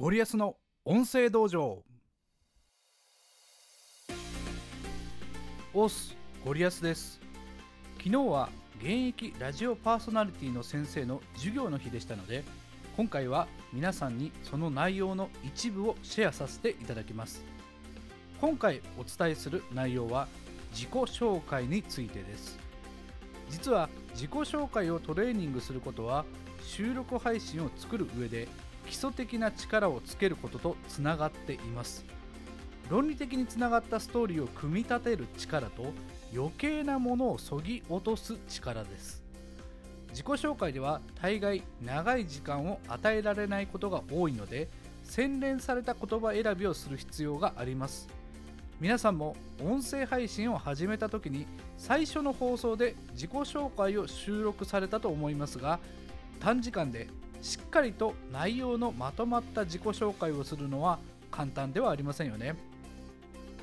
ゴリアスの音声道場。オスゴリアスです。昨日は現役ラジオパーソナリティの先生の授業の日でしたので今回は皆さんにその内容の一部をシェアさせていただきます。今回お伝えする内容は自己紹介についてです。実は自己紹介をトレーニングすることは収録配信を作る上で基礎的な力をつけることとつながっています。論理的につながったストーリーを組み立てる力と余計なものをそぎ落とす力です。自己紹介では大概長い時間を与えられないことが多いので洗練された言葉選びをする必要があります。皆さんも音声配信を始めた時に最初の放送で自己紹介を収録されたと思いますが短時間でしっかりと内容のまとまった自己紹介をするのは簡単ではありませんよね。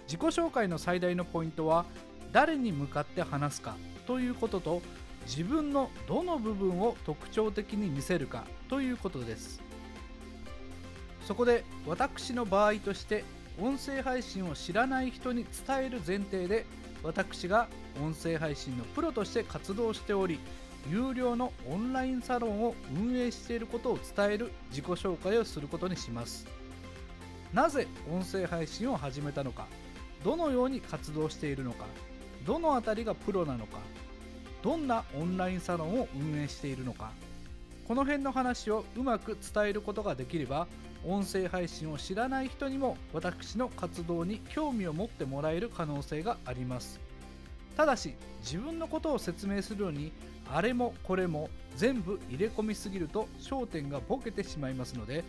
自己紹介の最大のポイントは誰に向かって話すかということと自分のどの部分を特徴的に見せるかということです。そこで私の場合として音声配信を知らない人に伝える前提で私が音声配信のプロとして活動しており有料のオンラインサロンを運営していることを伝える自己紹介をすることにします。なぜ音声配信を始めたのかどのように活動しているのかどの辺りがプロなのかどんなオンラインサロンを運営しているのかこの辺の話をうまく伝えることができれば音声配信を知らない人にも私の活動に興味を持ってもらえる可能性があります。ただし自分のことを説明するのにあれもこれも全部入れ込みすぎると焦点がボケてしまいますので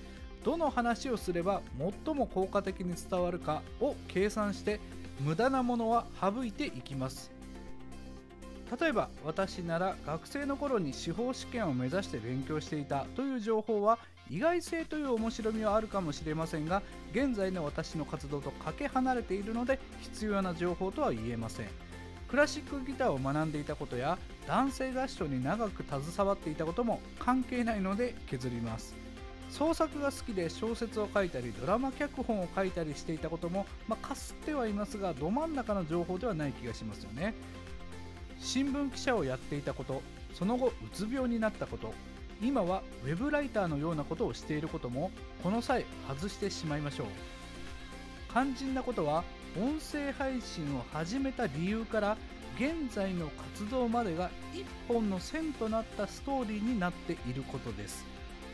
どの話をすれば最も効果的に伝わるかを計算して無駄なものは省いていきます。例えば私なら学生の頃に司法試験を目指して勉強していたという情報は意外性という面白みはあるかもしれませんが現在の私の活動とかけ離れているので必要な情報とは言えません。クラシックギターを学んでいたことや男性合唱に長く携わっていたことも関係ないので削ります。創作が好きで小説を書いたりドラマ脚本を書いたりしていたことも、まあ、かすってはいますがど真ん中の情報ではない気がしますよね。新聞記者をやっていたことその後うつ病になったこと今はウェブライターのようなことをしていることもこの際外してしまいましょう。肝心なことは音声配信を始めた理由から現在の活動までが一本の線となったストーリーになっていることです。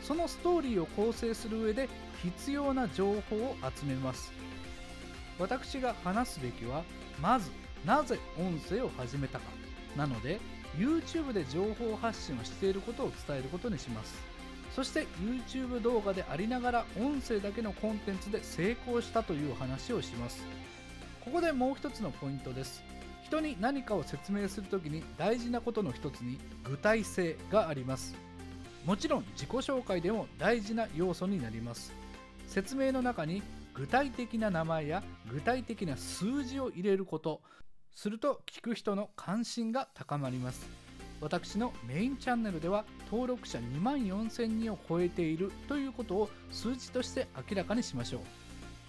そのストーリーを構成する上で必要な情報を集めます。私が話すべきはまずなぜ音声を始めたか。なので YouTube で情報発信をしていることを伝えることにします。そして YouTube 動画でありながら音声だけのコンテンツで成功したという話をします。ここでもう一つのポイントです。人に何かを説明するときに大事なことの一つに具体性があります。もちろん自己紹介でも大事な要素になります。説明の中に具体的な名前や具体的な数字を入れること。すると聞く人の関心が高まります。私のメインチャンネルでは登録者2万4000人を超えているということを数字として明らかにしましょう。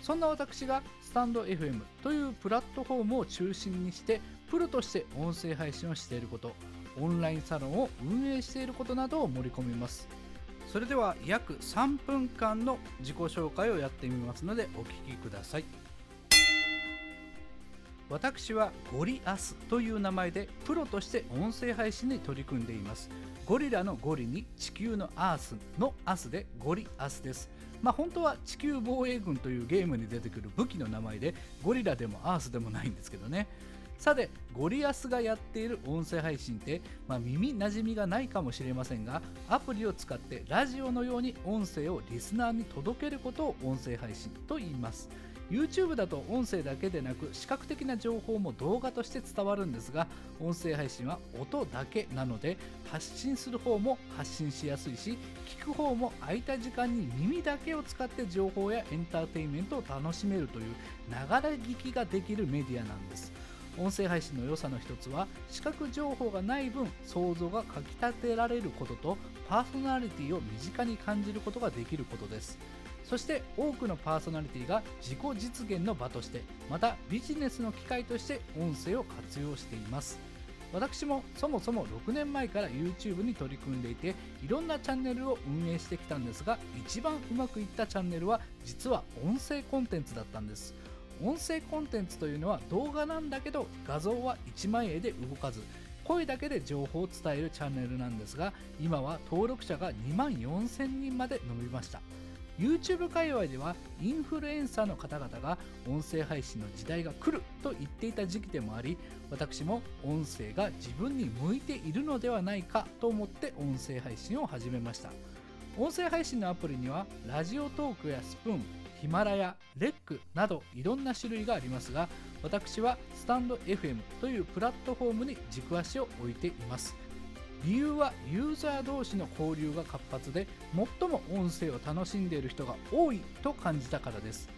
そんな私がスタンド FM というプラットフォームを中心にしてプロとして音声配信をしていることオンラインサロンを運営していることなどを盛り込みます。それでは約3分間の自己紹介をやってみますのでお聞きください。私はゴリアスという名前でプロとして音声配信に取り組んでいます。ゴリラのゴリに地球のアースのアスでゴリアスです。まあ本当は地球防衛軍というゲームに出てくる武器の名前でゴリラでもアースでもないんですけどね。さてゴリアスがやっている音声配信って、まあ、耳なじみがないかもしれませんがアプリを使ってラジオのように音声をリスナーに届けることを音声配信と言います。YouTube だと音声だけでなく視覚的な情報も動画として伝わるんですが音声配信は音だけなので発信する方も発信しやすいし聞く方も空いた時間に耳だけを使って情報やエンターテインメントを楽しめるというながら聞きができるメディアなんです。音声配信の良さの一つは視覚情報がない分想像がかきたてられることとパーソナリティを身近に感じることができることです。そして多くのパーソナリティが自己実現の場としてまたビジネスの機会として音声を活用しています。私もそもそも6年前から YouTube に取り組んでいていろんなチャンネルを運営してきたんですが一番うまくいったチャンネルは実は音声コンテンツだったんです。音声コンテンツというのは動画なんだけど画像は1枚絵で動かず声だけで情報を伝えるチャンネルなんですが今は登録者が2万4000人まで伸びました。YouTube 界隈ではインフルエンサーの方々が音声配信の時代が来ると言っていた時期でもあり私も音声が自分に向いているのではないかと思って音声配信を始めました。音声配信のアプリにはラジオトークやスプーンヒマラヤ、レックなどいろんな種類がありますが私はスタンド FM というプラットフォームに軸足を置いています。理由はユーザー同士の交流が活発で最も音声を楽しんでいる人が多いと感じたからです。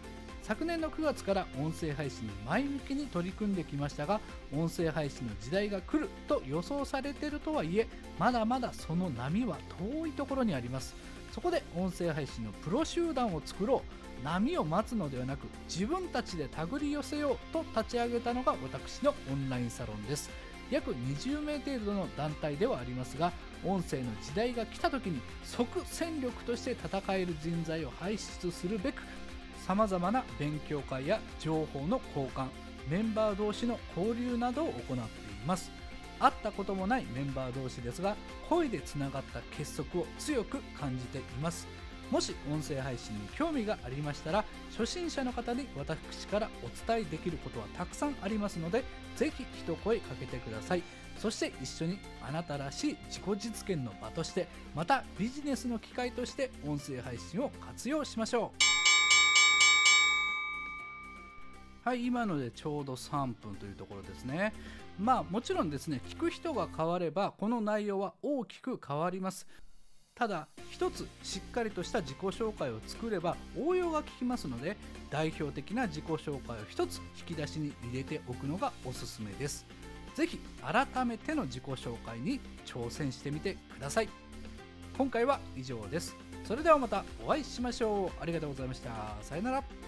昨年の9月から音声配信に前向きに取り組んできましたが音声配信の時代が来ると予想されているとはいえまだまだその波は遠いところにあります。そこで音声配信のプロ集団を作ろう。波を待つのではなく自分たちで手繰り寄せようと立ち上げたのが私のオンラインサロンです。約20名程度の団体ではありますが音声の時代が来た時に即戦力として戦える人材を輩出するべくさまざまな勉強会や情報の交換メンバー同士の交流などを行っています。会ったこともないメンバー同士ですが声でつながった結束を強く感じています。もし音声配信に興味がありましたら初心者の方に私からお伝えできることはたくさんありますのでぜひ一声かけてください。そして一緒にあなたらしい自己実現の場としてまたビジネスの機会として音声配信を活用しましょう。はい今のでちょうど3分というところですね。まあもちろんですね聞く人が変わればこの内容は大きく変わります。ただ一つしっかりとした自己紹介を作れば応用が効きますので代表的な自己紹介を一つ引き出しに入れておくのがおすすめです。是非改めての自己紹介に挑戦してみてください。今回は以上です。それではまたお会いしましょう。ありがとうございました。さよなら。